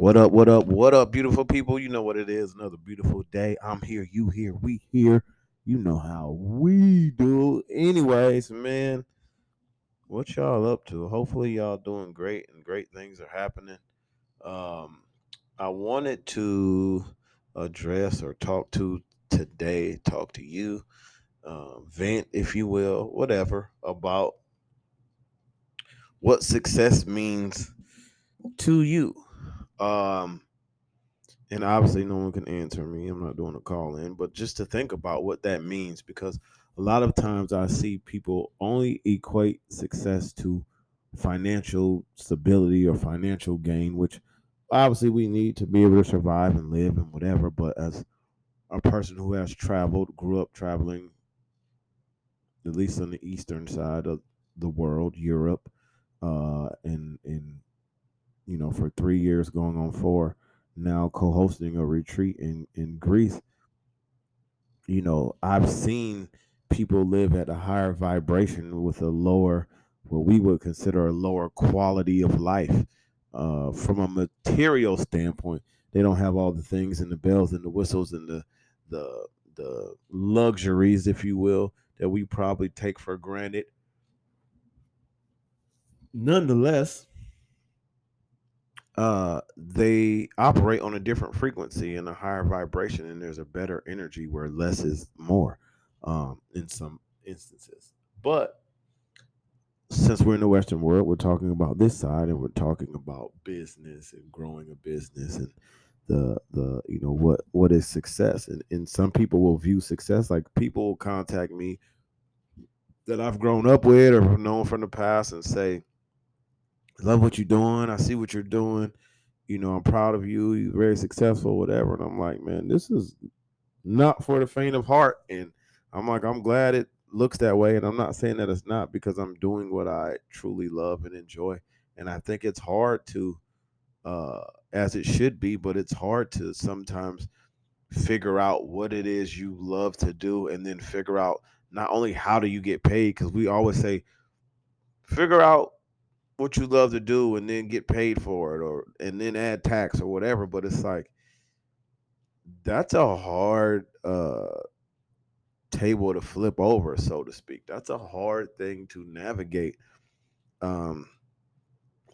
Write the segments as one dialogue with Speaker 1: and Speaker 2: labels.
Speaker 1: What up? What up? What up, beautiful people? You know what it is. Another beautiful day. I'm here. You here. We here. You know how we do. Anyways, man, what y'all up to? Hopefully, y'all doing great and great things are happening. Um, I wanted to address or talk to today, talk to you, uh, vent, if you will, whatever, about what success means to you. Um, and obviously, no one can answer me. I'm not doing a call in, but just to think about what that means, because a lot of times I see people only equate success to financial stability or financial gain, which obviously we need to be able to survive and live and whatever. But as a person who has traveled, grew up traveling, at least on the eastern side of the world, Europe, uh, and and you know, for three years going on four, now co-hosting a retreat in in Greece. You know, I've seen people live at a higher vibration with a lower, what we would consider a lower quality of life. Uh, from a material standpoint, they don't have all the things and the bells and the whistles and the the the luxuries, if you will, that we probably take for granted. Nonetheless, uh, they operate on a different frequency and a higher vibration, and there's a better energy where less is more um, in some instances. But since we're in the Western world, we're talking about this side, and we're talking about business and growing a business and the the you know what what is success and, and some people will view success like people will contact me that I've grown up with or known from the past and say love what you're doing. I see what you're doing. You know, I'm proud of you. You're very successful, whatever. And I'm like, man, this is not for the faint of heart. And I'm like, I'm glad it looks that way. And I'm not saying that it's not because I'm doing what I truly love and enjoy. And I think it's hard to, uh, as it should be, but it's hard to sometimes figure out what it is you love to do and then figure out not only how do you get paid, because we always say, figure out what you love to do and then get paid for it or and then add tax or whatever but it's like that's a hard uh table to flip over so to speak. That's a hard thing to navigate um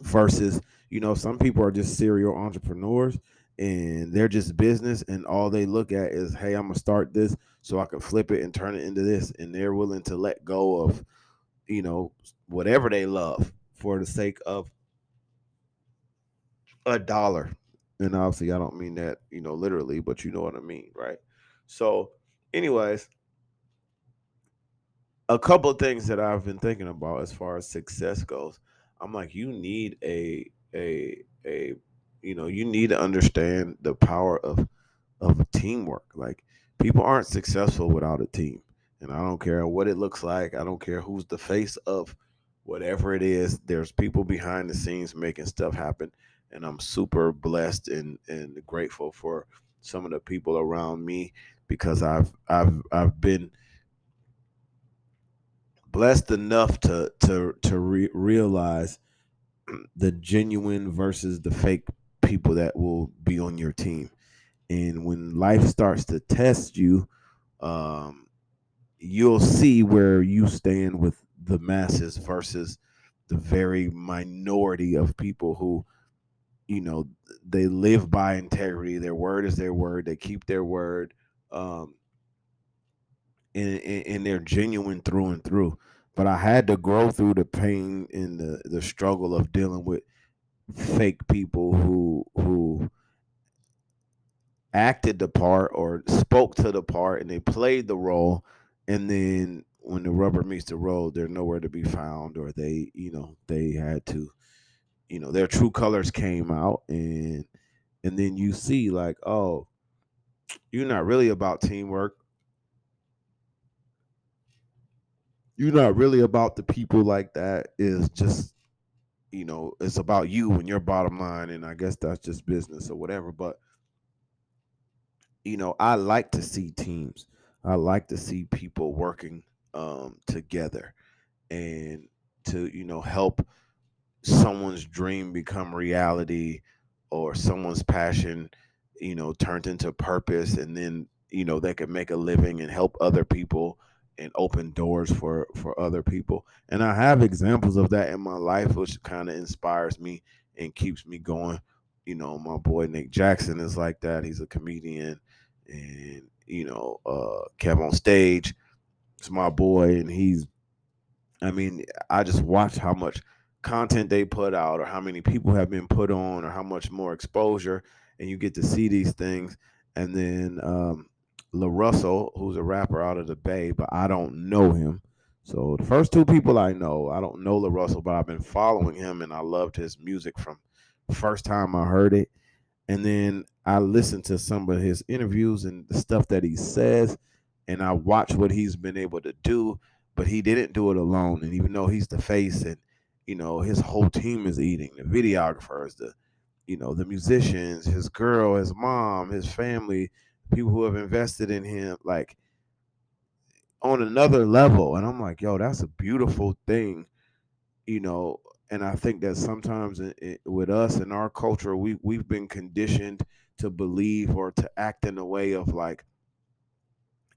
Speaker 1: versus you know some people are just serial entrepreneurs and they're just business and all they look at is hey i'm gonna start this so i can flip it and turn it into this and they're willing to let go of you know whatever they love for the sake of a dollar. And obviously, I don't mean that, you know, literally, but you know what I mean, right? So, anyways, a couple of things that I've been thinking about as far as success goes. I'm like, you need a a a you know, you need to understand the power of of teamwork. Like people aren't successful without a team. And I don't care what it looks like. I don't care who's the face of whatever it is, there's people behind the scenes making stuff happen. And I'm super blessed and, and grateful for some of the people around me because I've I've I've been blessed enough to to to re- realize the genuine versus the fake people that will be on your team. And when life starts to test you, um, you'll see where you stand with the masses versus the very minority of people who you know they live by integrity their word is their word they keep their word um and, and, they're genuine through and through. But i had to grow through the pain and the the struggle of dealing with fake people who who acted the part or spoke to the part and they played the role and then when the rubber meets the road, they're nowhere to be found, or they, you know, they had to, you know, their true colors came out, and and then you see like, oh, you're not really about teamwork. You're not really about the people like that. Is just, you know, it's about you and your bottom line, and I guess that's just business or whatever. But you know, I like to see teams. I like to see people working um, together and to you know help someone's dream become reality or someone's passion, you know, turned into purpose and then, you know, they could make a living and help other people and open doors for for other people. And I have examples of that in my life which kind of inspires me and keeps me going. You know, my boy Nick Jackson is like that. He's a comedian and you know, uh Kev on stage is my boy and he's I mean, I just watch how much content they put out or how many people have been put on or how much more exposure and you get to see these things and then um La Russell, who's a rapper out of the Bay, but I don't know him. So the first two people I know, I don't know La Russell, but I've been following him and I loved his music from first time I heard it. And then I listened to some of his interviews and the stuff that he says, and I watch what he's been able to do, but he didn't do it alone. And even though he's the face and you know his whole team is eating, the videographers, the you know, the musicians, his girl, his mom, his family, people who have invested in him, like on another level. And I'm like, yo, that's a beautiful thing, you know. And I think that sometimes it, it, with us in our culture, we we've been conditioned to believe or to act in a way of like,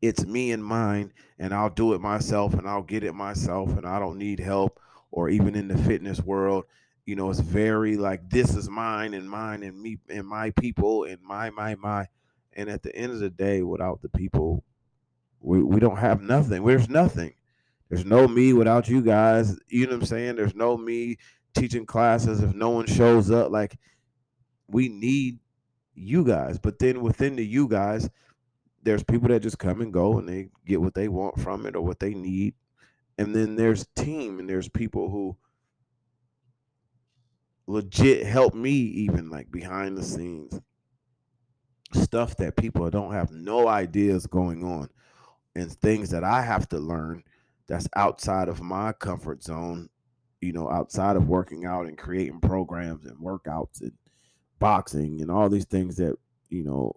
Speaker 1: it's me and mine, and I'll do it myself, and I'll get it myself, and I don't need help. Or even in the fitness world, you know, it's very like this is mine and mine and me and my people and my my my. And at the end of the day, without the people, we, we don't have nothing. There's nothing. There's no me without you guys. You know what I'm saying? There's no me teaching classes if no one shows up. Like we need you guys. But then within the you guys, there's people that just come and go and they get what they want from it or what they need. And then there's team and there's people who legit help me even like behind the scenes stuff that people don't have no ideas going on and things that I have to learn that's outside of my comfort zone, you know, outside of working out and creating programs and workouts and boxing and all these things that, you know,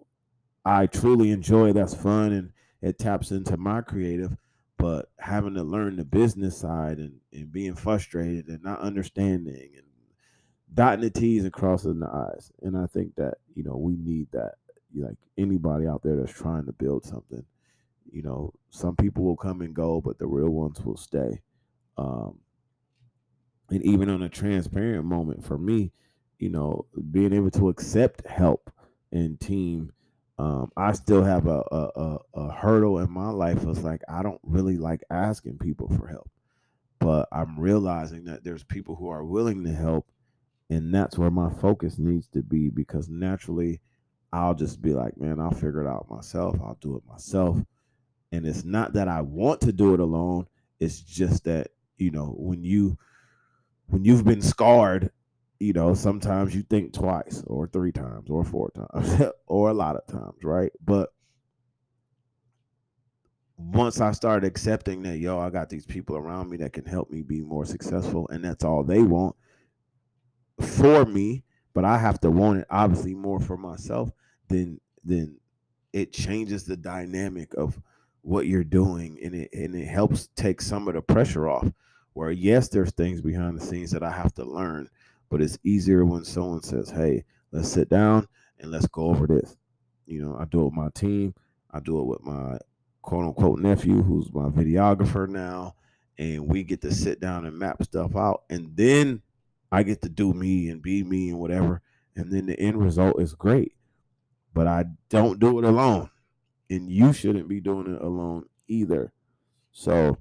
Speaker 1: I truly enjoy. That's fun and it taps into my creative, but having to learn the business side and, and being frustrated and not understanding and dotting the T's and crossing the I's. And I think that, you know, we need that. Like anybody out there that's trying to build something, you know, some people will come and go, but the real ones will stay. Um, and even on a transparent moment for me, you know, being able to accept help and team, um, I still have a, a, a, a hurdle in my life. It's like I don't really like asking people for help, but I'm realizing that there's people who are willing to help, and that's where my focus needs to be because naturally, I'll just be like, man, I'll figure it out myself. I'll do it myself and it's not that I want to do it alone. It's just that, you know, when you when you've been scarred, you know, sometimes you think twice or three times or four times or a lot of times, right? But once I started accepting that, yo, I got these people around me that can help me be more successful, and that's all they want for me, but I have to want it obviously more for myself, then then it changes the dynamic of what you're doing and it and it helps take some of the pressure off where yes there's things behind the scenes that i have to learn but it's easier when someone says hey let's sit down and let's go over this. You know i do it with my team. I do it with my quote unquote nephew who's my videographer now and we get to sit down and map stuff out and then i get to do me and be me and whatever and then the end result is great. But i don't do it alone and you shouldn't be doing it alone either. So,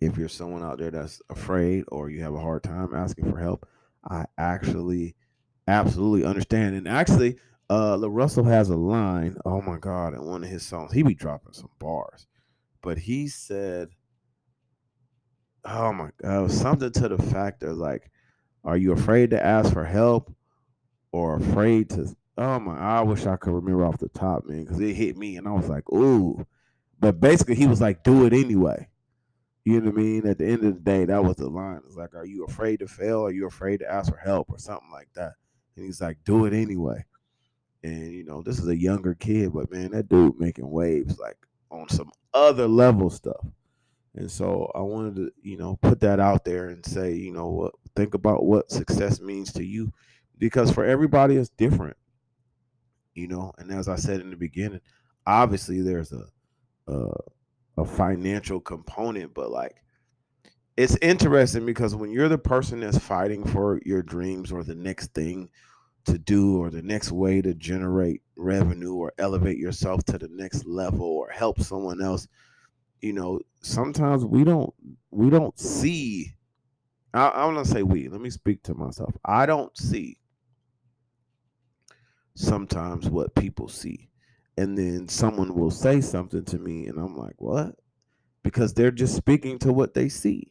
Speaker 1: if you're someone out there that's afraid or you have a hard time asking for help, I actually absolutely understand. And actually, uh, La Russell has a line. Oh my God! In one of his songs, he be dropping some bars, but he said, "Oh my God!" something to the fact of like, "Are you afraid to ask for help, or afraid to Oh my! I wish I could remember off the top, man, because it hit me, and I was like, "Ooh!" But basically, he was like, "Do it anyway." You know what I mean? At the end of the day, that was the line. It's like, "Are you afraid to fail? Are you afraid to ask for help, or something like that?" And he's like, "Do it anyway." And you know, this is a younger kid, but man, that dude making waves like on some other level stuff. And so I wanted to, you know, put that out there and say, you know, what think about what success means to you because for everybody it's different you know and as i said in the beginning obviously there's a a, a financial component but like it's interesting because when you're the person that's fighting for your dreams or the next thing to do or the next way to generate revenue or elevate yourself to the next level or help someone else you know sometimes we don't we don't see I, I want to say we let me speak to myself. I don't see sometimes what people see and then someone will say something to me and i'm like what because they're just speaking to what they see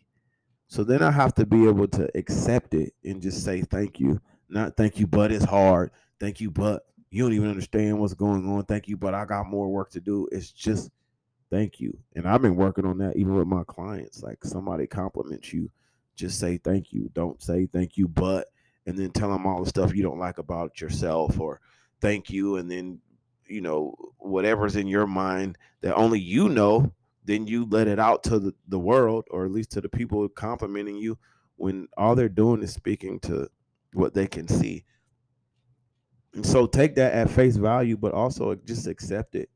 Speaker 1: so then i have to be able to accept it and just say thank you not thank you, but it's hard. Thank you, but you don't even understand what's going on. Thank you, but I got more work to do. It's just thank you. And I've been working on that even with my clients. Like somebody compliments you, just say thank you. Don't say thank you, but and then tell them all the stuff you don't like about yourself or thank you and then you know whatever's in your mind that only you know then you let it out to the, the world or at least to the people complimenting you when all they're doing is speaking to what they can see. And so take that at face value, but also just accept it.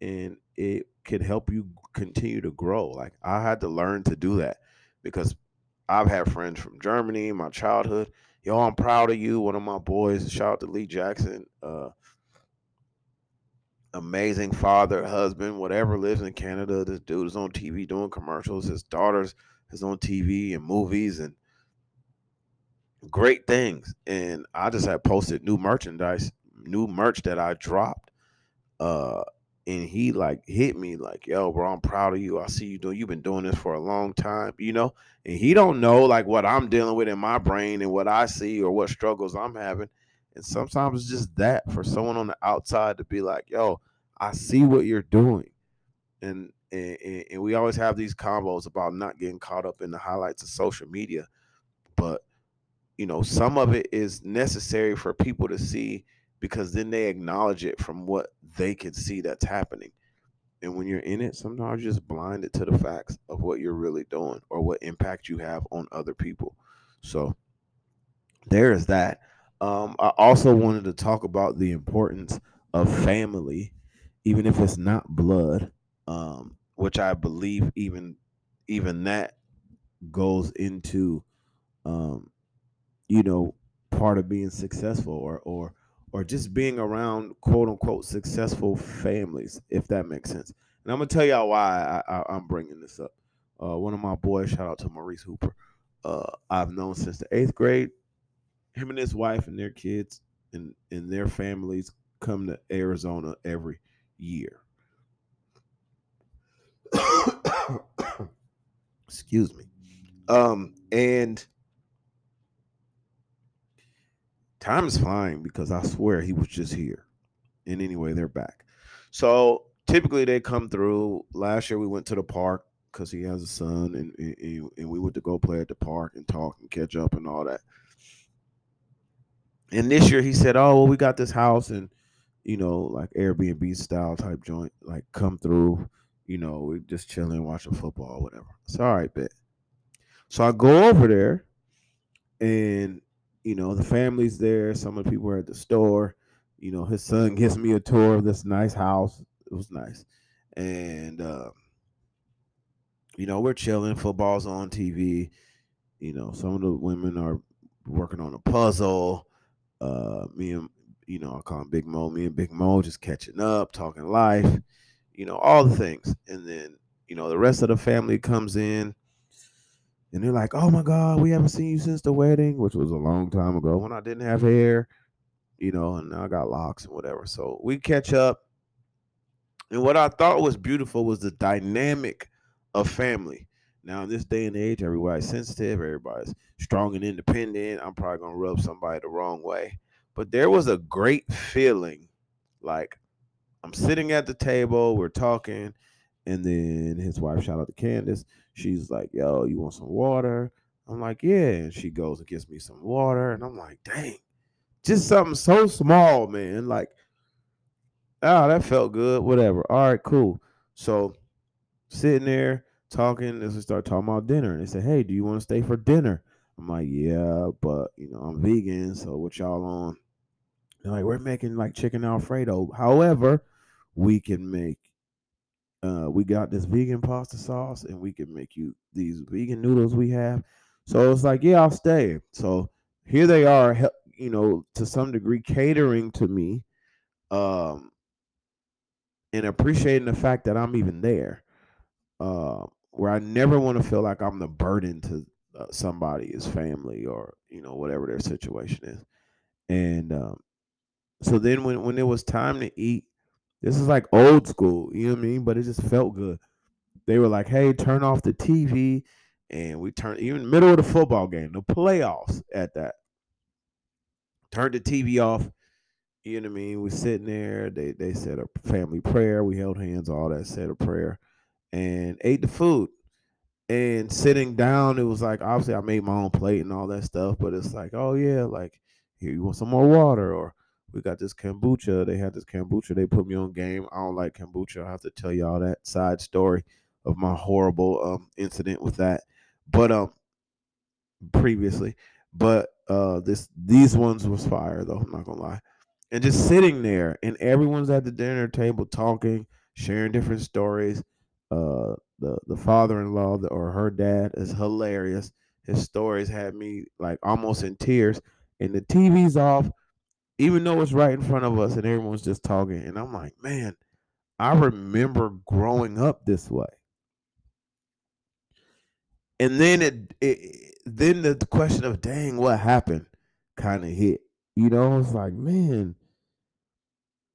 Speaker 1: And it can help you continue to grow. Like I had to learn to do that because I've had friends from Germany, my childhood. Yo, I'm proud of you. One of my boys, shout out to Lee Jackson, uh, amazing father, husband, whatever, lives in Canada. This dude is on TV doing commercials. His daughter's is on TV and movies and great things. And I just had posted new merchandise, new merch that I dropped. Uh and he like hit me like, yo, bro, I'm proud of you. I see you doing you've been doing this for a long time, you know? And he don't know like what I'm dealing with in my brain and what I see or what struggles I'm having. And sometimes it's just that for someone on the outside to be like, yo, I see what you're doing. And and, and we always have these combos about not getting caught up in the highlights of social media. But you know, some of it is necessary for people to see because then they acknowledge it from what they can see that's happening. And when you're in it, sometimes you're just blinded to the facts of what you're really doing or what impact you have on other people. So there is that. Um, I also wanted to talk about the importance of family, even if it's not blood, um, which I believe even even that goes into um, you know, part of being successful or or or just being around quote unquote successful families, if that makes sense. And I'm gonna tell y'all why I, am bringing this up. Uh, one of my boys, shout out to Maurice Hooper. Uh, I've known since the eighth grade. Him and his wife and their kids and and their families come to Arizona every year. Excuse me. Um, and time is flying because I swear he was just here. And anyway, they're back. So typically they come through. Last year we went to the park because he has a son, and, and, and we went to go play at the park and talk and catch up and all that. And this year he said, "Oh, well, we got this house and you know, like Airbnb style type joint. Like come through, you know, we're just chilling, watching football, whatever." It's all right, bet. So I go over there, and you know, the family's there. Some of the people are at the store. You know, his son gives me a tour of this nice house. It was nice. And, uh, you know, we're chilling. Football's on TV. You know, some of the women are working on a puzzle. Uh, me and, you know, I call him Big Mo. Me and Big Mo just catching up, talking life, you know, all the things. And then, you know, the rest of the family comes in and they're like, "Oh my God, we haven't seen you since the wedding," which was a long time ago when I didn't have hair, you know, and now I got locks and whatever. So we catch up, and what I thought was beautiful was the dynamic of family. Now in this day and age, everybody's sensitive, everybody's strong and independent. I'm probably gonna rub somebody the wrong way, but there was a great feeling, like I'm sitting at the table, we're talking, and then his wife, shout out to Candace She's like, yo, you want some water? I'm like, yeah. And she goes and gets me some water. And I'm like, dang, just something so small, man. Like, oh, that felt good. Whatever. All right, cool. So sitting there talking, as we start talking about dinner, and they say, Hey, do you want to stay for dinner? I'm like, yeah, but you know, I'm vegan, so what y'all on? They're like, we're making like chicken alfredo. However, we can make uh we got this vegan pasta sauce and we can make you these vegan noodles we have. So it's like, yeah, I'll stay. So here they are, you know, to some degree catering to me um and appreciating the fact that I'm even there. Uh, where I never want to feel like I'm the burden to uh, somebody's family or you know whatever their situation is. And um, so then when when it was time to eat, this is like old school, you know what I mean? But it just felt good. They were like, "Hey, turn off the TV," and we turned even middle of the football game, the playoffs at that. Turned the TV off. You know what I mean? We're sitting there. They they said a family prayer. We held hands, all that. Said a prayer, and ate the food. And sitting down, it was like obviously I made my own plate and all that stuff. But it's like, oh yeah, like here you want some more water, or we got this kombucha. They had this kombucha. They put me on game. I don't like kombucha. I have to tell y'all that side story of my horrible um incident with that. But um previously, but uh this these ones was fire though. I'm not gonna lie. And just sitting there, and everyone's at the dinner table talking, sharing different stories. Uh, the the father-in-law or her dad is hilarious. His stories had me like almost in tears, and the TV's off even though it's right in front of us and everyone's just talking. And I'm like, man, I remember growing up this way. And then it, it then the question of dang, what happened kind of hit. You know, it's like, man,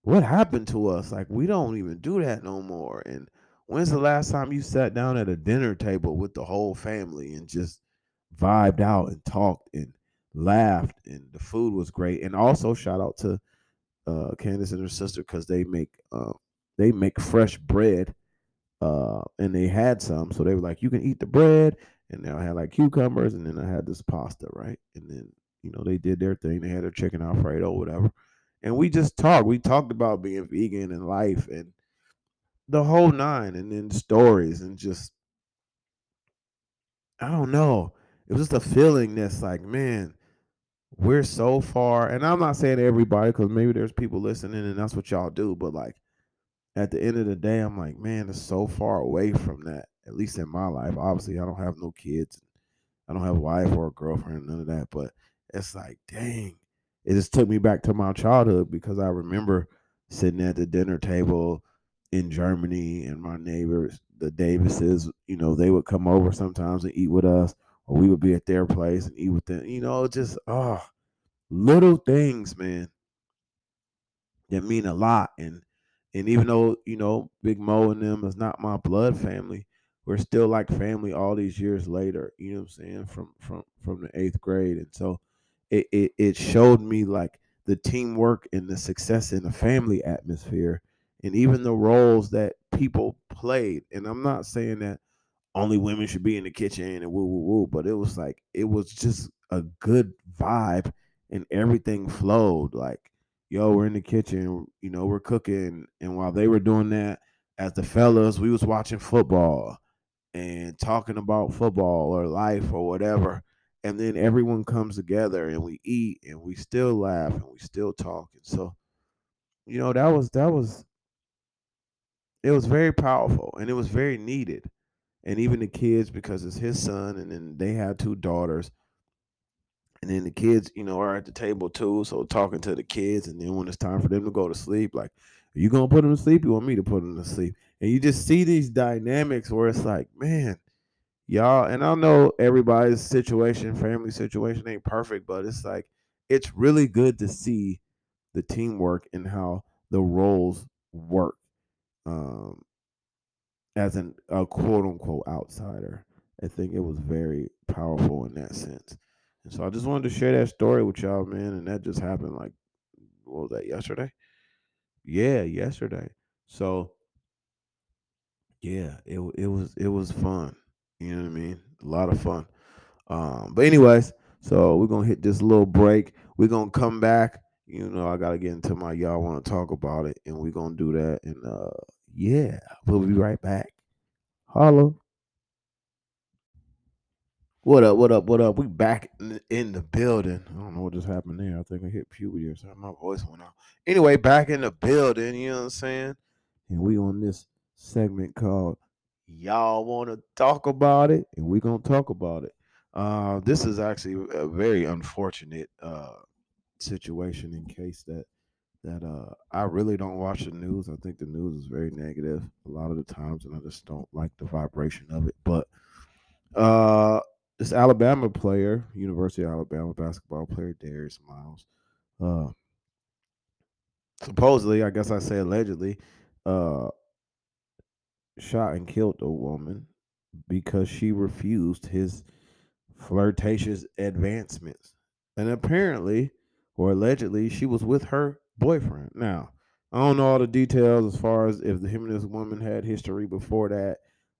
Speaker 1: what happened to us? Like we don't even do that no more. And when's the last time you sat down at a dinner table with the whole family and just vibed out and talked and laughed, and the food was great. And also shout out to uh, Candace and her sister because they make uh, they make fresh bread, uh, and they had some, so they were like, you can eat the bread, and then I had like cucumbers, and then I had this pasta, right, and then you know they did their thing. They had their chicken alfredo, whatever, and we just talked. We talked about being vegan and life and the whole nine, and then stories and just I don't know. It was just a feeling that's like, man, we're so far, and I'm not saying everybody because maybe there's people listening and that's what y'all do, but like at the end of the day, I'm like, man, it's so far away from that. At least in my life. Obviously, I don't have no kids. I don't have a wife or a girlfriend, none of that. But it's like, dang, it just took me back to my childhood because I remember sitting at the dinner table in Germany and my neighbors, the Davises, you know, they would come over sometimes and eat with us or we would be at their place and eat with them. You know, just oh, little things, man, that mean a lot. And and even though you know Big Mo and them is not my blood family, we're still like family all these years later. You know what I'm saying? From from from the eighth grade, and so it it, it showed me like the teamwork and the success in the family atmosphere and even the roles that people played. And I'm not saying that only women should be in the kitchen and woo woo woo. But it was like it was just a good vibe and everything flowed. Like, yo, we're in the kitchen, you know, we're cooking. And while they were doing that, as the fellas, we was watching football and talking about football or life or whatever. And then everyone comes together and we eat and we still laugh and we still talk. And so, you know, that was that was it was very powerful and it was very needed. And even the kids because it's his son and then they have two daughters. And then the kids you know are at the table too so talking to the kids and then when it's time for them to go to sleep like are you gonna put them to sleep? You want me to put them to sleep? And you just see these dynamics where it's like man y'all and i know everybody's situation family situation ain't perfect but it's like it's really good to see the teamwork and how the roles work um as an a quote unquote outsider. I think it was very powerful in that sense. And so I just wanted to share that story with y'all, man. And that just happened like what was that yesterday? Yeah, yesterday. So yeah, it it was it was fun. You know what I mean? A lot of fun. Um, but anyways, so we're gonna hit this little break. We're gonna come back. You know, I gotta get into my y'all want to talk about it, and we're gonna do that. And uh yeah, we'll be right back. Holla. What up? What up? What up? We back in, in the building. I don't know what just happened there. I think I hit puberty or something. My voice went out. Anyway, back in the building. You know what I'm saying? And we on this segment called "Y'all Want to Talk About It," and we gonna talk about it. Uh, this is actually a very unfortunate uh, situation in case that that uh, I really don't watch the news. I think the news is very negative a lot of the times, and I just don't like the vibration of it. But uh, this Alabama player, University of Alabama basketball player, Darius Miles, uh, supposedly, I guess I say allegedly, uh, shot and killed a woman because she refused his flirtatious advancements. And apparently, or allegedly, she was with her boyfriend. Now, I don't know all the details as far as if the him and this woman had history before that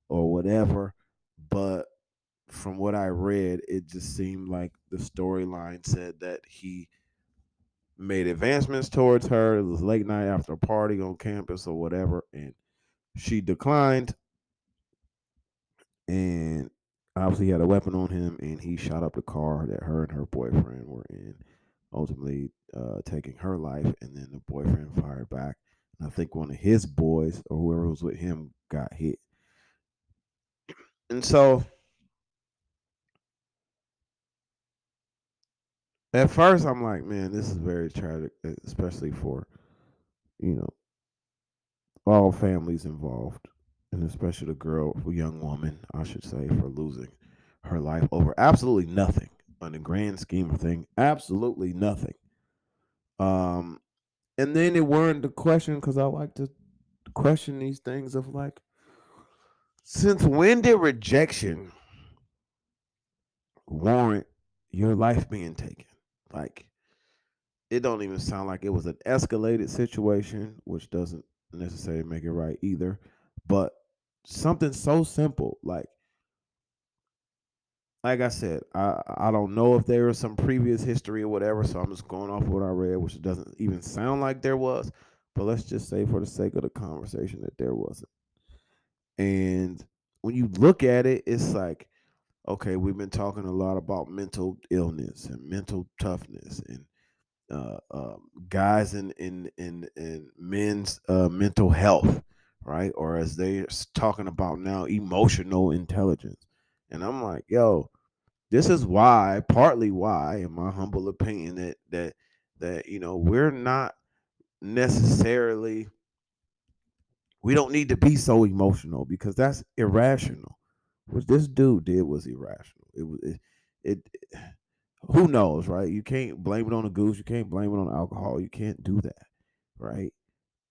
Speaker 1: or whatever, but from what I read, it just seemed like the storyline said that he made advancements towards her. It was late night after a party on campus or whatever, and she declined. And obviously, he had a weapon on him, and he shot up the car that her and her boyfriend were in, ultimately uh, taking her life. And then the boyfriend fired back. And I think one of his boys or whoever was with him got hit. And so at first I'm like, man, this is very tragic, especially for, you know, all families involved, and especially the girl, young woman, I should say, for losing her life over absolutely nothing on the grand scheme of things, absolutely nothing. Um, and then it weren't the question because I like to question these things of like, since when did rejection warrant your life being taken? Like, it don't even sound like it was an escalated situation, which doesn't necessarily make it right either. But something so simple, like, like I said, I I don't know if there was some previous history or whatever, so I'm just going off what I read, which doesn't even sound like there was. But let's just say, for the sake of the conversation, that there wasn't. And when you look at it, it's like okay, we've been talking a lot about mental illness and mental toughness and uh, uh, guys in in in in men's uh, mental health, right? Or as they're talking about now, emotional intelligence. And I'm like, yo, this is why, partly why, in my humble opinion, that that that you know we're not necessarily we don't need to be so emotional because that's irrational what this dude did was irrational. It was it, it, it, who knows, right? You can't blame it on the goose, you can't blame it on alcohol. You can't do that, right?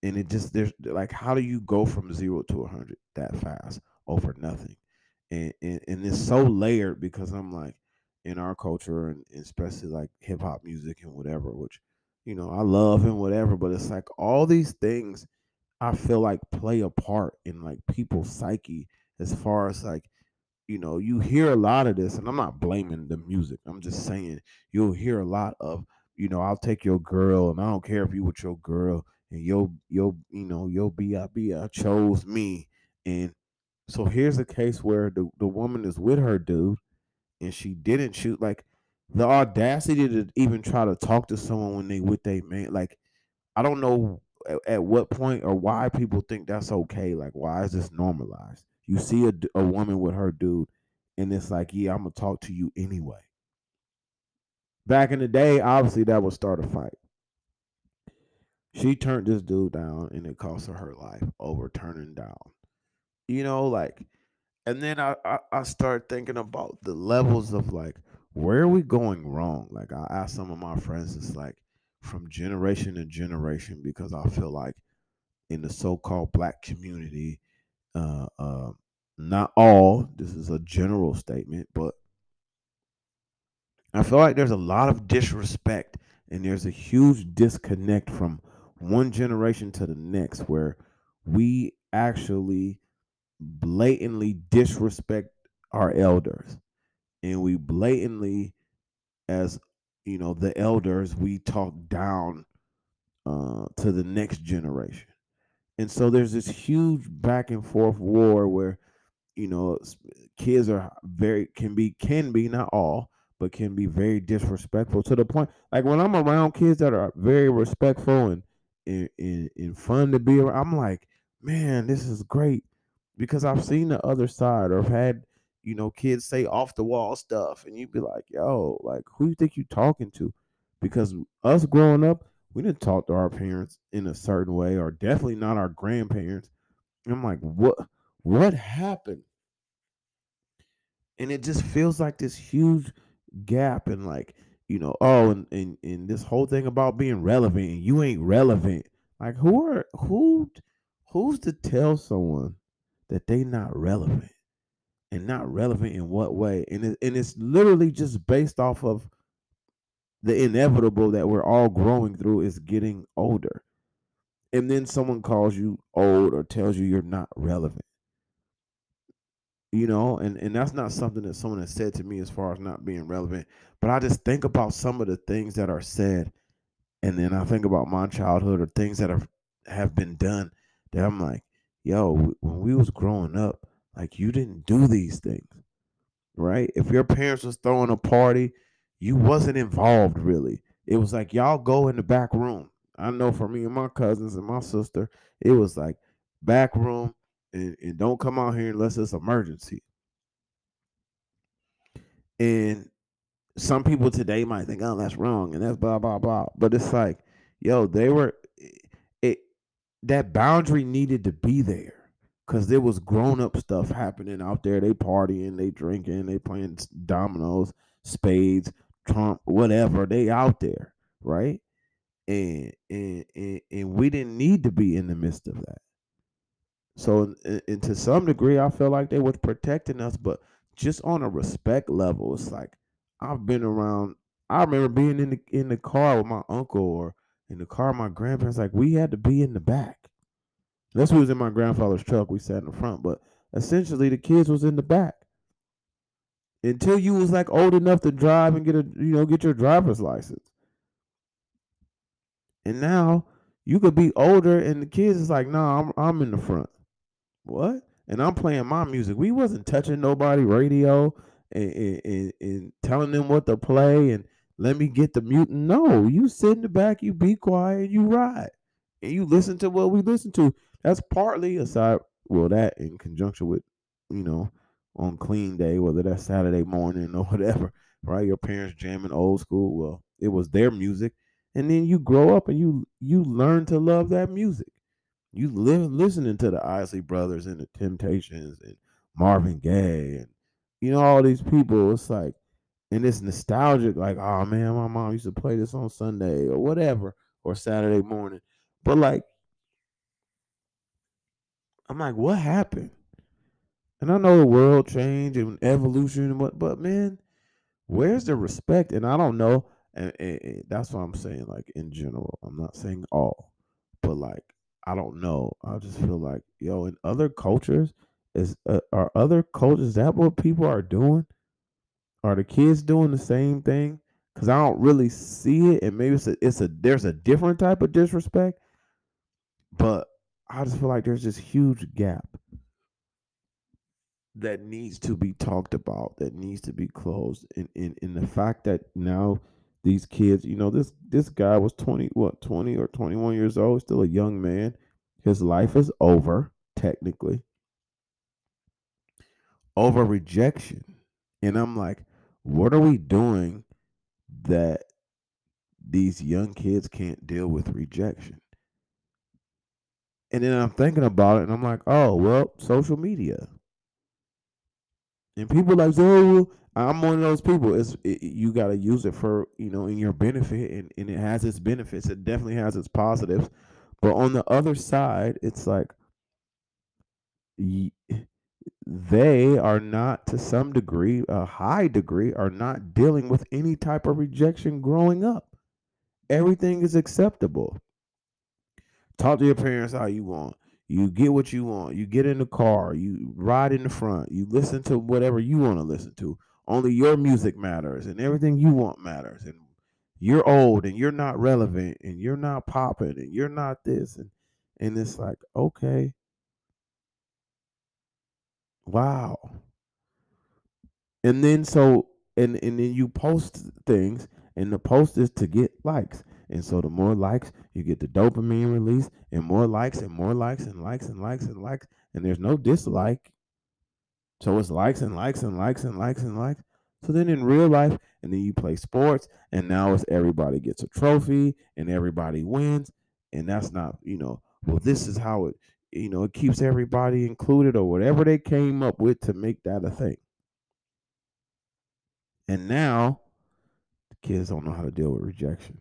Speaker 1: And it just there's like how do you go from zero to a hundred that fast over nothing? And, and and it's so layered because I'm like in our culture and especially like hip hop music and whatever, which you know I love and whatever, but it's like all these things I feel like play a part in like people's psyche as far as like you know, you hear a lot of this, and I'm not blaming the music. I'm just saying you'll hear a lot of, you know, I'll take your girl, and I don't care if you with your girl, and you'll, you'll, you know, you'll be, I be, I chose me, and so here's a case where the the woman is with her dude, and she didn't shoot. Like the audacity to even try to talk to someone when they with they man, like I don't know at, at what point or why people think that's okay. Like why is this normalized? You see a, a woman with her dude, and it's like, yeah, I'm gonna talk to you anyway. Back in the day, obviously that would start a fight. She turned this dude down, and it cost her her life over turning down. You know, like, and then I I, I start thinking about the levels of like where are we going wrong? Like I asked some of my friends, it's like from generation to generation because I feel like in the so-called black community, uh, uh, not all. This is a general statement, but I feel like there's a lot of disrespect and there's a huge disconnect from one generation to the next where we actually blatantly disrespect our elders and we blatantly as you know the elders we talk down uh, to the next generation and so there's this huge back and forth war where you know, kids are very can be can be not all, but can be very disrespectful to the point. Like when I'm around kids that are very respectful and and, and, and fun to be around, I'm like, man, this is great because I've seen the other side or I've had you know kids say off the wall stuff, and you'd be like, yo, like who you think you talking to? Because us growing up, we didn't talk to our parents in a certain way, or definitely not our grandparents. And I'm like, what? What happened? And it just feels like this huge gap and like, you know, oh, and, and and this whole thing about being relevant and you ain't relevant. Like who are who who's to tell someone that they not relevant? And not relevant in what way? And it, and it's literally just based off of the inevitable that we're all growing through is getting older. And then someone calls you old or tells you you're not relevant you know and and that's not something that someone has said to me as far as not being relevant but i just think about some of the things that are said and then i think about my childhood or things that have have been done that i'm like yo when we was growing up like you didn't do these things right if your parents was throwing a party you wasn't involved really it was like y'all go in the back room i know for me and my cousins and my sister it was like back room and, and don't come out here unless it's emergency. And some people today might think, oh, that's wrong, and that's blah blah blah. But it's like, yo, they were that boundary needed to be there because there was grown up stuff happening out there. They partying, they drinking, they playing dominoes, spades, trump, whatever. They out there, right? And and and, and we didn't need to be in the midst of that. So, and, and to some degree, I feel like they was protecting us, but just on a respect level, it's like I've been around. I remember being in the in the car with my uncle or in the car my grandparents. Like we had to be in the back. Unless we was in my grandfather's truck, we sat in the front. But essentially, the kids was in the back until you was like old enough to drive and get a you know get your driver's license. And now you could be older, and the kids is like, nah, I'm I'm in the front." what? And I'm playing my music. We wasn't touching nobody radio and, and, and, and telling them what to play and let me get the mutant. No, you sit in the back, you be quiet, you ride. And you listen to what we listen to. That's partly aside, well, that in conjunction with, you know, on clean day, whether that's Saturday morning or whatever, right? Your parents jamming old school. Well, it was their music. And then you grow up and you you learn to love that music. You live listening to the Isley Brothers and the Temptations and Marvin Gaye and you know all these people. It's like, and it's nostalgic. Like, oh man, my mom used to play this on Sunday or whatever or Saturday morning. But like, I'm like, what happened? And I know the world changed and evolution and what, but man, where's the respect? And I don't know. And, and, and that's what I'm saying. Like in general, I'm not saying all, but like I don't know. I just feel like, yo, in other cultures, is uh, are other cultures that what people are doing? Are the kids doing the same thing? Because I don't really see it, and maybe it's a, it's a there's a different type of disrespect, but I just feel like there's this huge gap that needs to be talked about, that needs to be closed, in in in the fact that now these kids, you know, this this guy was 20, what, 20 or 21 years old, still a young man. His life is over, technically. Over rejection. And I'm like, what are we doing that these young kids can't deal with rejection? And then I'm thinking about it and I'm like, oh, well, social media. And people like, oh, I'm one of those people. It's it, you got to use it for you know in your benefit, and, and it has its benefits. It definitely has its positives, but on the other side, it's like they are not to some degree, a high degree, are not dealing with any type of rejection growing up. Everything is acceptable. Talk to your parents how you want. You get what you want. You get in the car. You ride in the front. You listen to whatever you want to listen to only your music matters and everything you want matters and you're old and you're not relevant and you're not popping and you're not this and and it's like okay Wow. And then so and and then you post things and the post is to get likes. And so the more likes, you get the dopamine release and more likes and more likes and likes and likes and likes and there's no dislike. So it's likes and likes and likes and likes and likes. So then in real life, and then you play sports, and now it's everybody gets a trophy and everybody wins. And that's not, you know, well, this is how it, you know, it keeps everybody included or whatever they came up with to make that a thing. And now the kids don't know how to deal with rejection.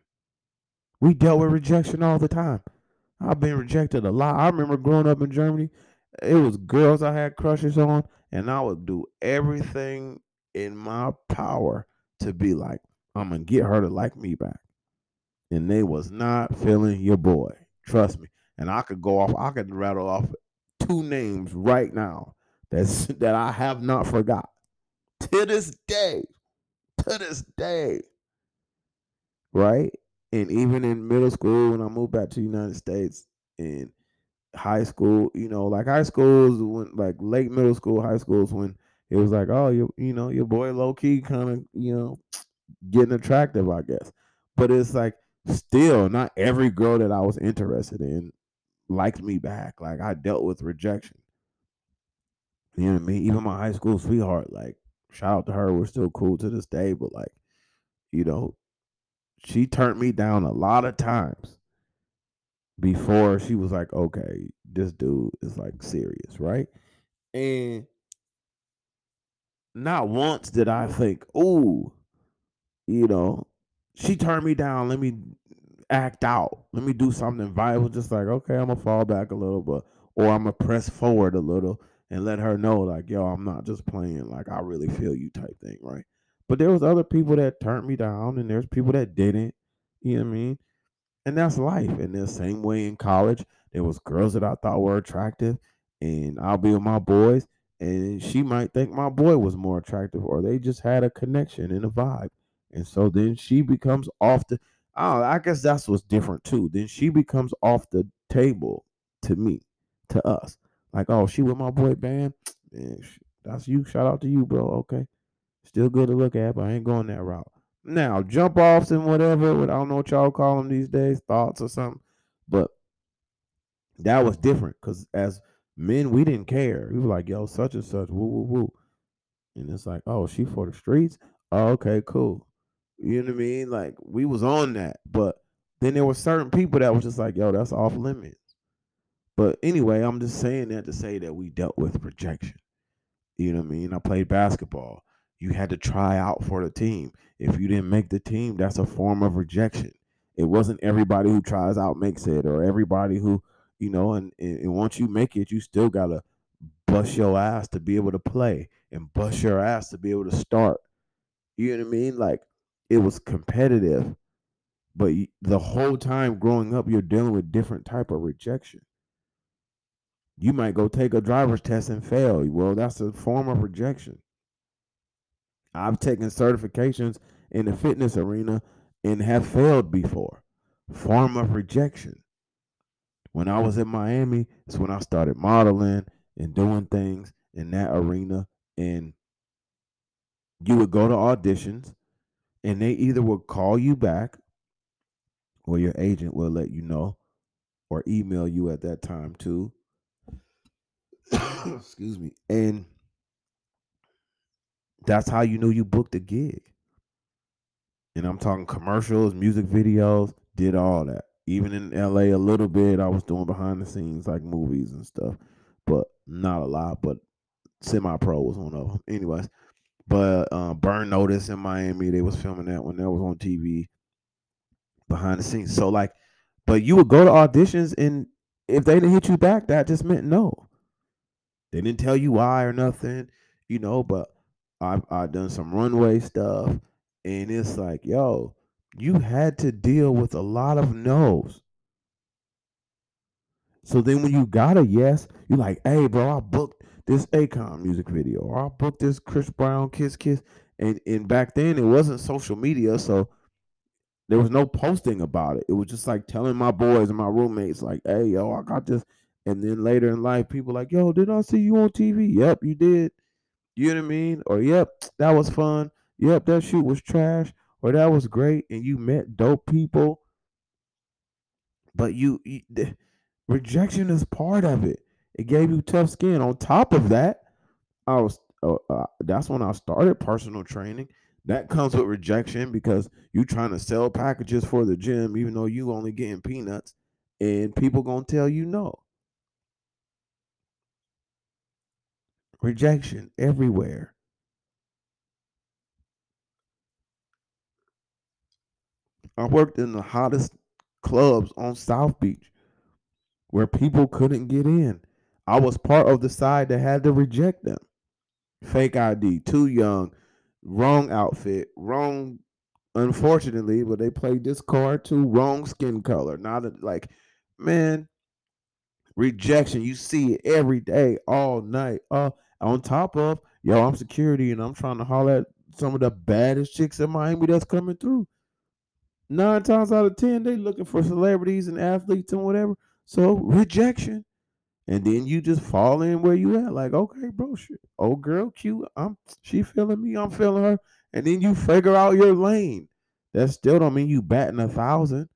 Speaker 1: We dealt with rejection all the time. I've been rejected a lot. I remember growing up in Germany, it was girls I had crushes on, and I would do everything in my power to be like, I'm gonna get her to like me back. And they was not feeling your boy. Trust me. And I could go off, I could rattle off two names right now that's that I have not forgot. To this day. To this day. Right? And even in middle school, when I moved back to the United States in high school, you know, like high schools when like late middle school, high schools when it was like, oh, you you know, your boy low key kind of, you know, getting attractive, I guess. But it's like still not every girl that I was interested in liked me back. Like I dealt with rejection. You know what I mean? Even my high school sweetheart, like, shout out to her, we're still cool to this day, but like, you know, she turned me down a lot of times before she was like, okay, this dude is like serious, right? And not once did I think, oh, you know, she turned me down. Let me act out. Let me do something viable. Just like, okay, I'm gonna fall back a little, but or I'm gonna press forward a little and let her know, like, yo, I'm not just playing. Like, I really feel you, type thing, right? But there was other people that turned me down, and there's people that didn't. You know what I mean? And that's life. And the same way in college, there was girls that I thought were attractive, and I'll be with my boys, and she might think my boy was more attractive, or they just had a connection and a vibe. And so then she becomes off the oh, I guess that's what's different too. Then she becomes off the table to me, to us. Like, oh, she with my boy band. Man, that's you. Shout out to you, bro. Okay. Still good to look at, but I ain't going that route. Now, jump offs and whatever, I don't know what y'all call them these days, thoughts or something. But that was different because as men, we didn't care. We were like, yo, such and such, woo, woo, woo. And it's like, oh, she for the streets? Oh, okay, cool. You know what I mean? Like we was on that, but then there were certain people that was just like, yo, that's off limits. But anyway, I'm just saying that to say that we dealt with rejection. You know what I mean? I played basketball. You had to try out for the team. If you didn't make the team, that's a form of rejection. It wasn't everybody who tries out makes it, or everybody who, you know, and, and once you make it, you still gotta bust your ass to be able to play and bust your ass to be able to start. You know what I mean? Like it was competitive, but the whole time growing up, you're dealing with different type of rejection. You might go take a driver's test and fail. Well, that's a form of rejection. I've taken certifications in the fitness arena and have failed before. Form of rejection. When I was in Miami, it's when I started modeling and doing things in that arena. And you would go to auditions and they either will call you back or your agent will let you know or email you at that time too. Excuse me. And that's how you knew you booked a gig. And I'm talking commercials, music videos, did all that. Even in LA a little bit, I was doing behind the scenes like movies and stuff, but not a lot, but semi pro was one of them. Anyways, but uh, Burn Notice in Miami, they was filming that when that was on TV behind the scenes. So like, but you would go to auditions and if they didn't hit you back, that just meant no. They didn't tell you why or nothing, you know. But I've I've done some runway stuff, and it's like, yo, you had to deal with a lot of no's. So then when you got a yes, you're like, hey, bro, I booked this Akon music video, or I booked this Chris Brown Kiss Kiss. And and back then it wasn't social media, so there was no posting about it. It was just like telling my boys and my roommates, like, hey, yo, I got this And then later in life, people like, yo, did I see you on TV? Yep, you did. You know what I mean? Or yep, that was fun. Yep, that shoot was trash. Or that was great. And you met dope people. But you, you the, rejection is part of it. It gave you tough skin. On top of that, I was uh, uh, that's when I started personal training. That comes with rejection because you're trying to sell packages for the gym, even though you only getting peanuts, and people gonna tell you no. Rejection everywhere. I worked in the hottest clubs on South Beach where people couldn't get in. I was part of the side that had to reject them. Fake ID, too young, wrong outfit, wrong. Unfortunately, but they played this card too. Wrong skin color. Not a, like, man, rejection. You see it every day, all night. Uh, on top of yo, I'm security and I'm trying to holler at some of the baddest chicks in Miami that's coming through. Nine times out of ten, they looking for celebrities and athletes and whatever. So rejection. And then you just fall in where you at. Like, okay, bro, shit. Old girl, cute. I'm she feeling me, I'm feeling her. And then you figure out your lane. That still don't mean you batting a thousand.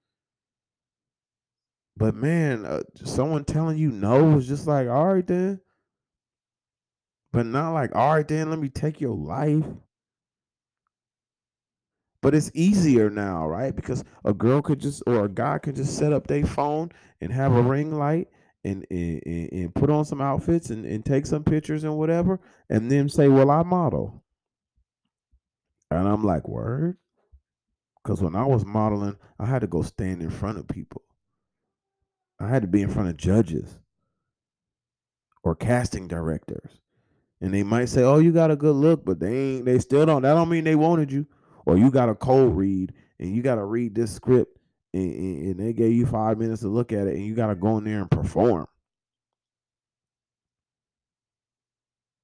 Speaker 1: But man, uh, someone telling you no is just like, all right then. But not like, all right then, let me take your life. But it's easier now, right? Because a girl could just or a guy could just set up their phone and have a ring light and and, and put on some outfits and, and take some pictures and whatever, and then say, Well, I model. And I'm like, word? Because when I was modeling, I had to go stand in front of people. I had to be in front of judges or casting directors. And they might say, Oh, you got a good look, but they ain't they still don't. That don't mean they wanted you or you got a cold read and you got to read this script and, and, they gave you five minutes to look at it and you got to go in there and perform.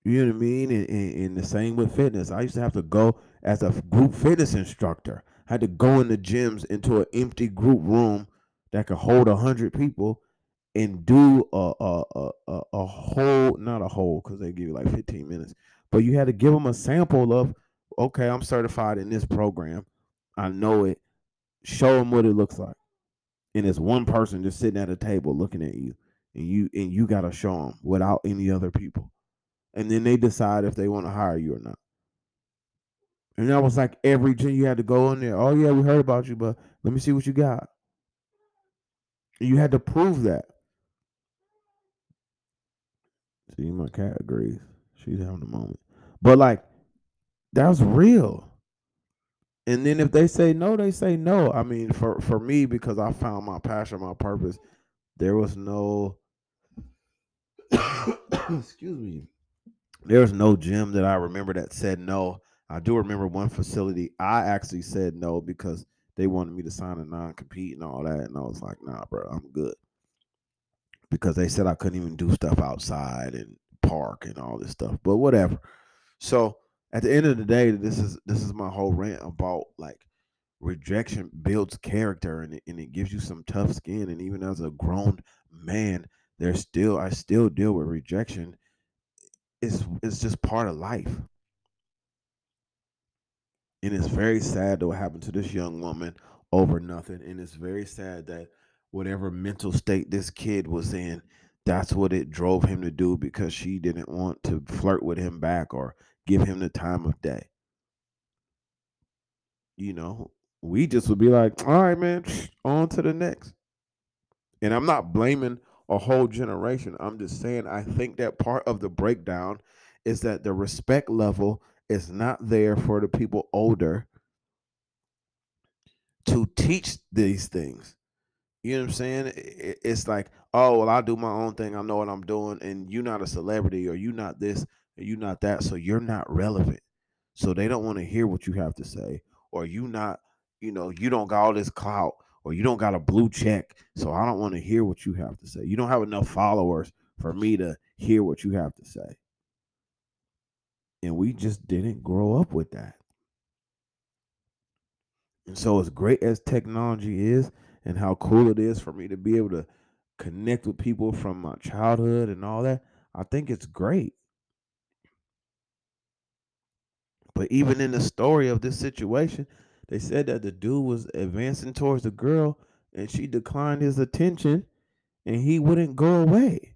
Speaker 1: You know what I mean? And, and, and, the same with fitness. I used to have to go as a group fitness instructor. I had to go in the gyms into an empty group room that could hold a hundred people and do a a, a a whole not a whole because they give you like 15 minutes, but you had to give them a sample of okay, I'm certified in this program. I know it. Show them what it looks like. And it's one person just sitting at a table looking at you, and you and you got to show them without any other people. And then they decide if they want to hire you or not. And that was like every gym you had to go in there. Oh yeah, we heard about you, but let me see what you got. And you had to prove that. See, my cat agrees. She's having a moment. But like that's real. And then if they say no, they say no. I mean, for for me, because I found my passion, my purpose, there was no excuse me. There was no gym that I remember that said no. I do remember one facility I actually said no because they wanted me to sign a non-compete and all that. And I was like, nah, bro, I'm good. Because they said I couldn't even do stuff outside and park and all this stuff. But whatever. So at the end of the day, this is this is my whole rant about like rejection builds character and it, and it gives you some tough skin. And even as a grown man, there's still I still deal with rejection. It's it's just part of life. And it's very sad that what happened to this young woman over nothing. And it's very sad that whatever mental state this kid was in, that's what it drove him to do because she didn't want to flirt with him back or give him the time of day. You know, we just would be like, all right, man, on to the next. And I'm not blaming a whole generation. I'm just saying I think that part of the breakdown is that the respect level is not there for the people older to teach these things. You know what I'm saying? It's like, oh, well, I do my own thing. I know what I'm doing, and you're not a celebrity, or you're not this, you're not that, so you're not relevant. So they don't want to hear what you have to say, or you not, you know, you don't got all this clout, or you don't got a blue check, so I don't want to hear what you have to say. You don't have enough followers for me to hear what you have to say. And we just didn't grow up with that. And so, as great as technology is, and how cool it is for me to be able to connect with people from my childhood and all that. I think it's great. But even in the story of this situation, they said that the dude was advancing towards the girl and she declined his attention and he wouldn't go away.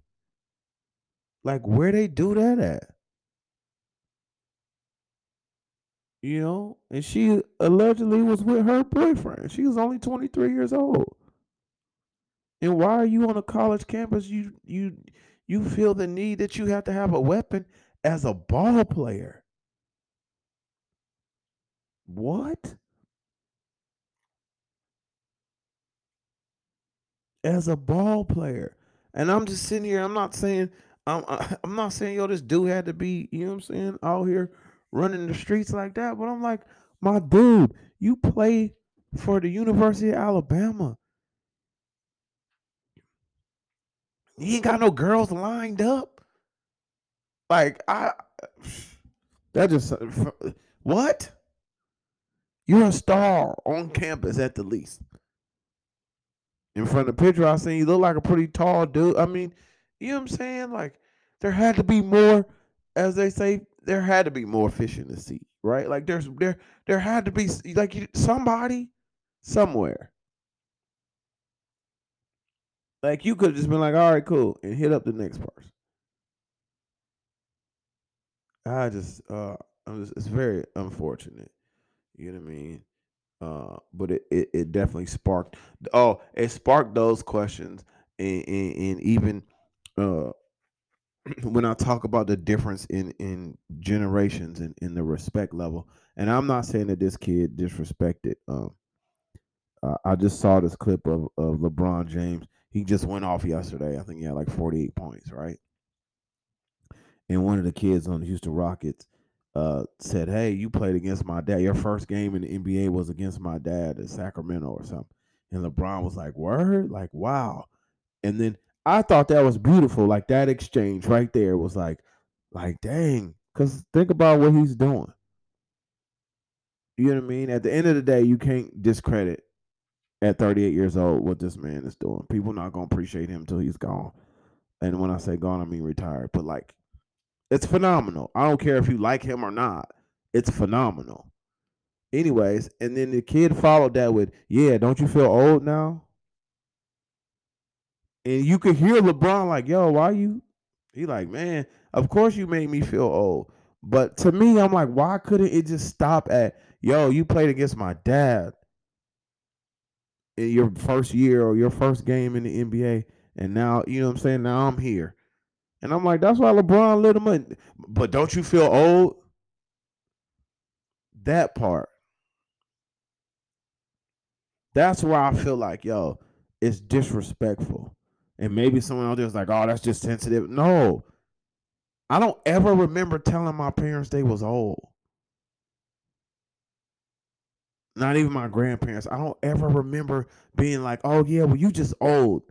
Speaker 1: Like where they do that at? You know, and she allegedly was with her boyfriend. She was only 23 years old. And why are you on a college campus? You you you feel the need that you have to have a weapon as a ball player. What? As a ball player. And I'm just sitting here, I'm not saying I'm I'm not saying yo, this dude had to be, you know what I'm saying, out here running the streets like that. But I'm like, my dude, you play for the University of Alabama. You ain't got no girls lined up. Like I, that just what? You're a star on campus at the least. In front of the picture I seen, you look like a pretty tall dude. I mean, you know what I'm saying? Like there had to be more, as they say, there had to be more fish in the sea, right? Like there's there there had to be like somebody somewhere like you could have just been like, all right, cool, and hit up the next person. I just, uh, I'm just, it's very unfortunate. You know what I mean? Uh, but it, it, it definitely sparked. Oh, it sparked those questions, and, and, and even uh, when I talk about the difference in in generations and in the respect level, and I'm not saying that this kid disrespected. Um, I just saw this clip of of LeBron James he just went off yesterday. I think he had like 48 points, right? And one of the kids on the Houston Rockets uh, said, Hey, you played against my dad. Your first game in the NBA was against my dad at Sacramento or something. And LeBron was like, Word? Like, wow. And then I thought that was beautiful. Like that exchange right there was like, like, dang. Cause think about what he's doing. You know what I mean? At the end of the day, you can't discredit at 38 years old what this man is doing. People not gonna appreciate him until he's gone. And when I say gone, I mean retired. But like, it's phenomenal. I don't care if you like him or not. It's phenomenal. Anyways, and then the kid followed that with, "Yeah, don't you feel old now?" And you could hear LeBron like, "Yo, why you?" He like, "Man, of course you made me feel old." But to me, I'm like, why couldn't it just stop at, "Yo, you played against my dad." in your first year or your first game in the NBA, and now you know what I'm saying. Now I'm here, and I'm like, that's why LeBron lit him up. But don't you feel old? That part. That's where I feel like, yo, it's disrespectful. And maybe someone out there is like, oh, that's just sensitive. No. I don't ever remember telling my parents they was old not even my grandparents. I don't ever remember being like, "Oh yeah, well you just old,"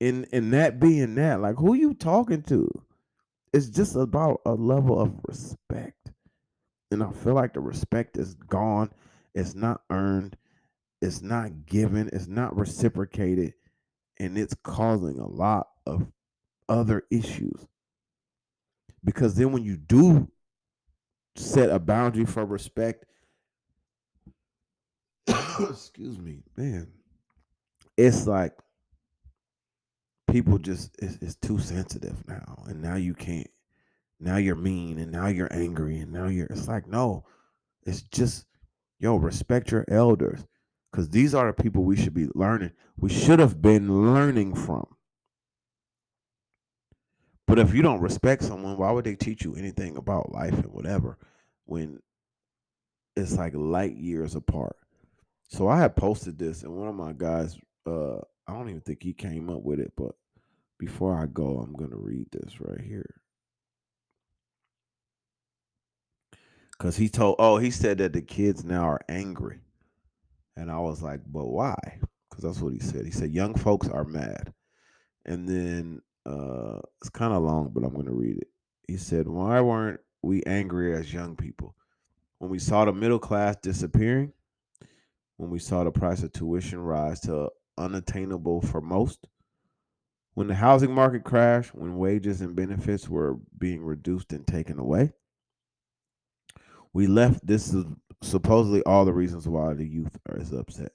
Speaker 1: and and that being that. Like, who you talking to? It's just about a level of respect, and I feel like the respect is gone. It's not earned. It's not given. It's not reciprocated, and it's causing a lot of other issues. Because then when you do set a boundary for respect excuse me, man. It's like people just it's, it's too sensitive now, and now you can't. Now you're mean, and now you're angry, and now you're. It's like no, it's just yo respect your elders, because these are the people we should be learning. We should have been learning from. But if you don't respect someone, why would they teach you anything about life and whatever when it's like light years apart? So I had posted this, and one of my guys, uh, I don't even think he came up with it, but before I go, I'm gonna read this right here. Cause he told, oh, he said that the kids now are angry, and I was like, but why? Because that's what he said. He said young folks are mad, and then uh, it's kind of long, but I'm gonna read it. He said, why weren't we angry as young people when we saw the middle class disappearing? when we saw the price of tuition rise to unattainable for most, When the housing market crashed, when wages and benefits were being reduced and taken away, we left. This is supposedly all the reasons why the youth are is upset.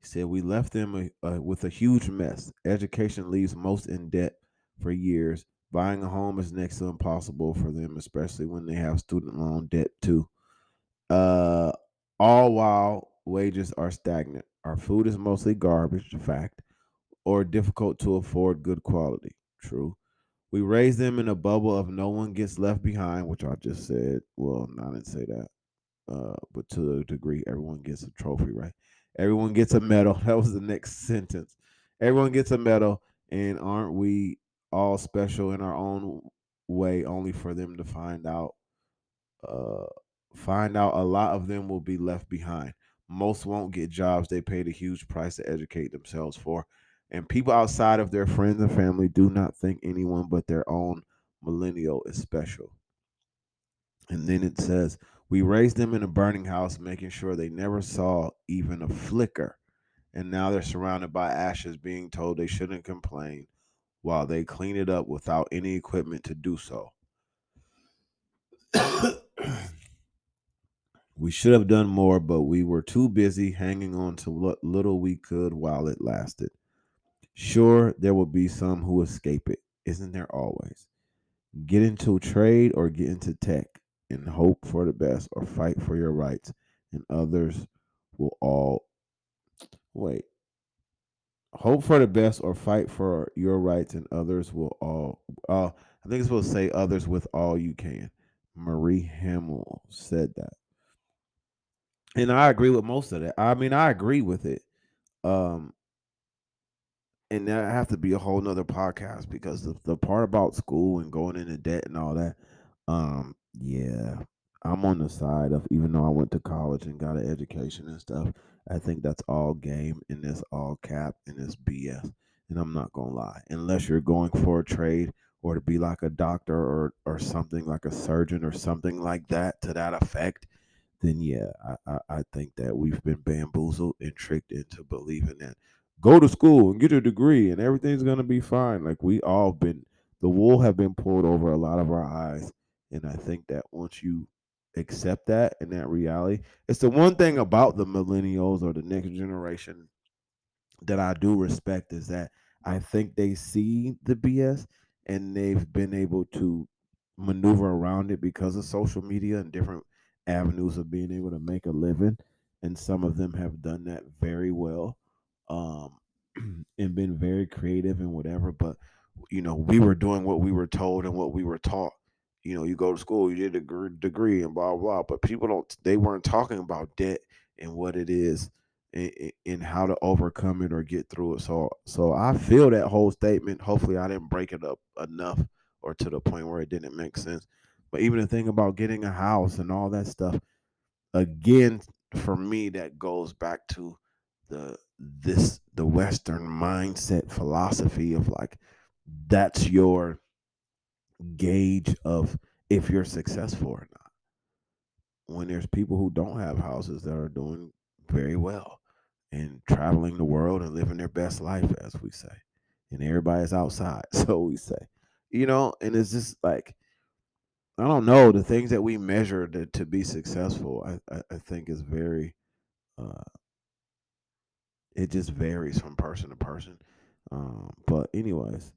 Speaker 1: He said we left them uh, with a huge mess. Education leaves most in debt for years. Buying a home is next to impossible for them, especially when they have student loan debt too. Uh, all while wages are stagnant. Our food is mostly garbage, fact, or difficult to afford good quality, true. We raise them in a bubble of no one gets left behind, which I just said. Well, I didn't say that, uh, but to a degree, everyone gets a trophy, right? Everyone gets a medal. That was the next sentence. Everyone gets a medal, and aren't we all special in our own way, only for them to find out uh, find out a lot of them will be left behind. Most won't get jobs they paid a huge price to educate themselves for. And people outside of their friends and family do not think anyone but their own millennial is special. And then it says, We raised them in a burning house, making sure they never saw even a flicker. And now they're surrounded by ashes, being told they shouldn't complain while they clean it up without any equipment to do so. We should have done more, but we were too busy hanging on to what little we could while it lasted. Sure, there will be some who escape it, isn't there always? Get into trade or get into tech and hope for the best or fight for your rights, and others will all wait. Hope for the best or fight for your rights, and others will all. Uh, I think it's supposed to say others with all you can. Marie Hamill said that and I agree with most of that. I mean, I agree with it. Um, and that have to be a whole nother podcast because the, the part about school and going into debt and all that, um, yeah, I'm on the side of even though I went to college and got an education and stuff, I think that's all game and it's all cap and it's BS. And I'm not gonna lie, unless you're going for a trade or to be like a doctor or or something like a surgeon or something like that to that effect, then yeah, I, I, I think that we've been bamboozled and tricked into believing that go to school and get a degree and everything's gonna be fine. Like we all been the wool have been pulled over a lot of our eyes. And I think that once you accept that and that reality, it's the one thing about the millennials or the next generation that I do respect is that I think they see the BS and they've been able to maneuver around it because of social media and different avenues of being able to make a living, and some of them have done that very well, um, and been very creative and whatever. But you know, we were doing what we were told and what we were taught. You know, you go to school, you did a degree, and blah blah. But people don't. They weren't talking about debt and what it is and, how to overcome it or get through it. So, so I feel that whole statement. Hopefully, I didn't break it up enough or to the point where it didn't make sense. But even the thing about getting a house and all that stuff, again, for me, that goes back to the this the Western mindset philosophy of like that's your gauge of if you're successful or not. When there's people who don't have houses that are doing very well and traveling the world and living their best life, as we say, and everybody's outside, so we say, you know, and it's just like I don't know the things that we measure to, to be successful. I, I, I think is very, uh, it just varies from person to person. Um, but anyways,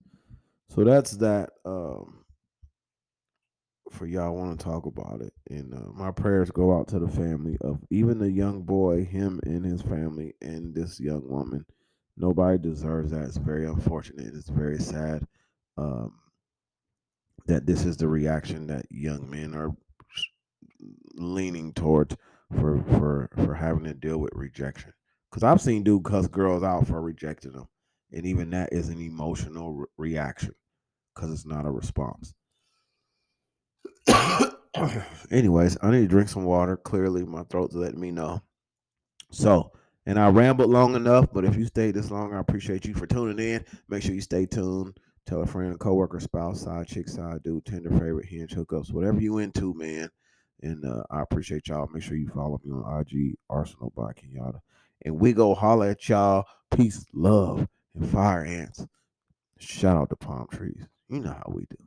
Speaker 1: so that's that. Um, for y'all want to talk about it, and uh, my prayers go out to the family of even the young boy, him and his family, and this young woman. Nobody deserves that. It's very unfortunate. It's very sad. Um, that this is the reaction that young men are leaning towards for for for having to deal with rejection. Because I've seen dude cuss girls out for rejecting them, and even that is an emotional re- reaction because it's not a response. Anyways, I need to drink some water. Clearly, my throat's letting me know. So, and I rambled long enough, but if you stayed this long, I appreciate you for tuning in. Make sure you stay tuned Tell a friend, a coworker, spouse, side chick, side dude, Tinder favorite, hinge hookups, whatever you into, man. And uh, I appreciate y'all. Make sure you follow me on IG, Arsenal by Kenyatta. And we go holler at y'all. Peace, love, and fire ants. Shout out to palm trees. You know how we do.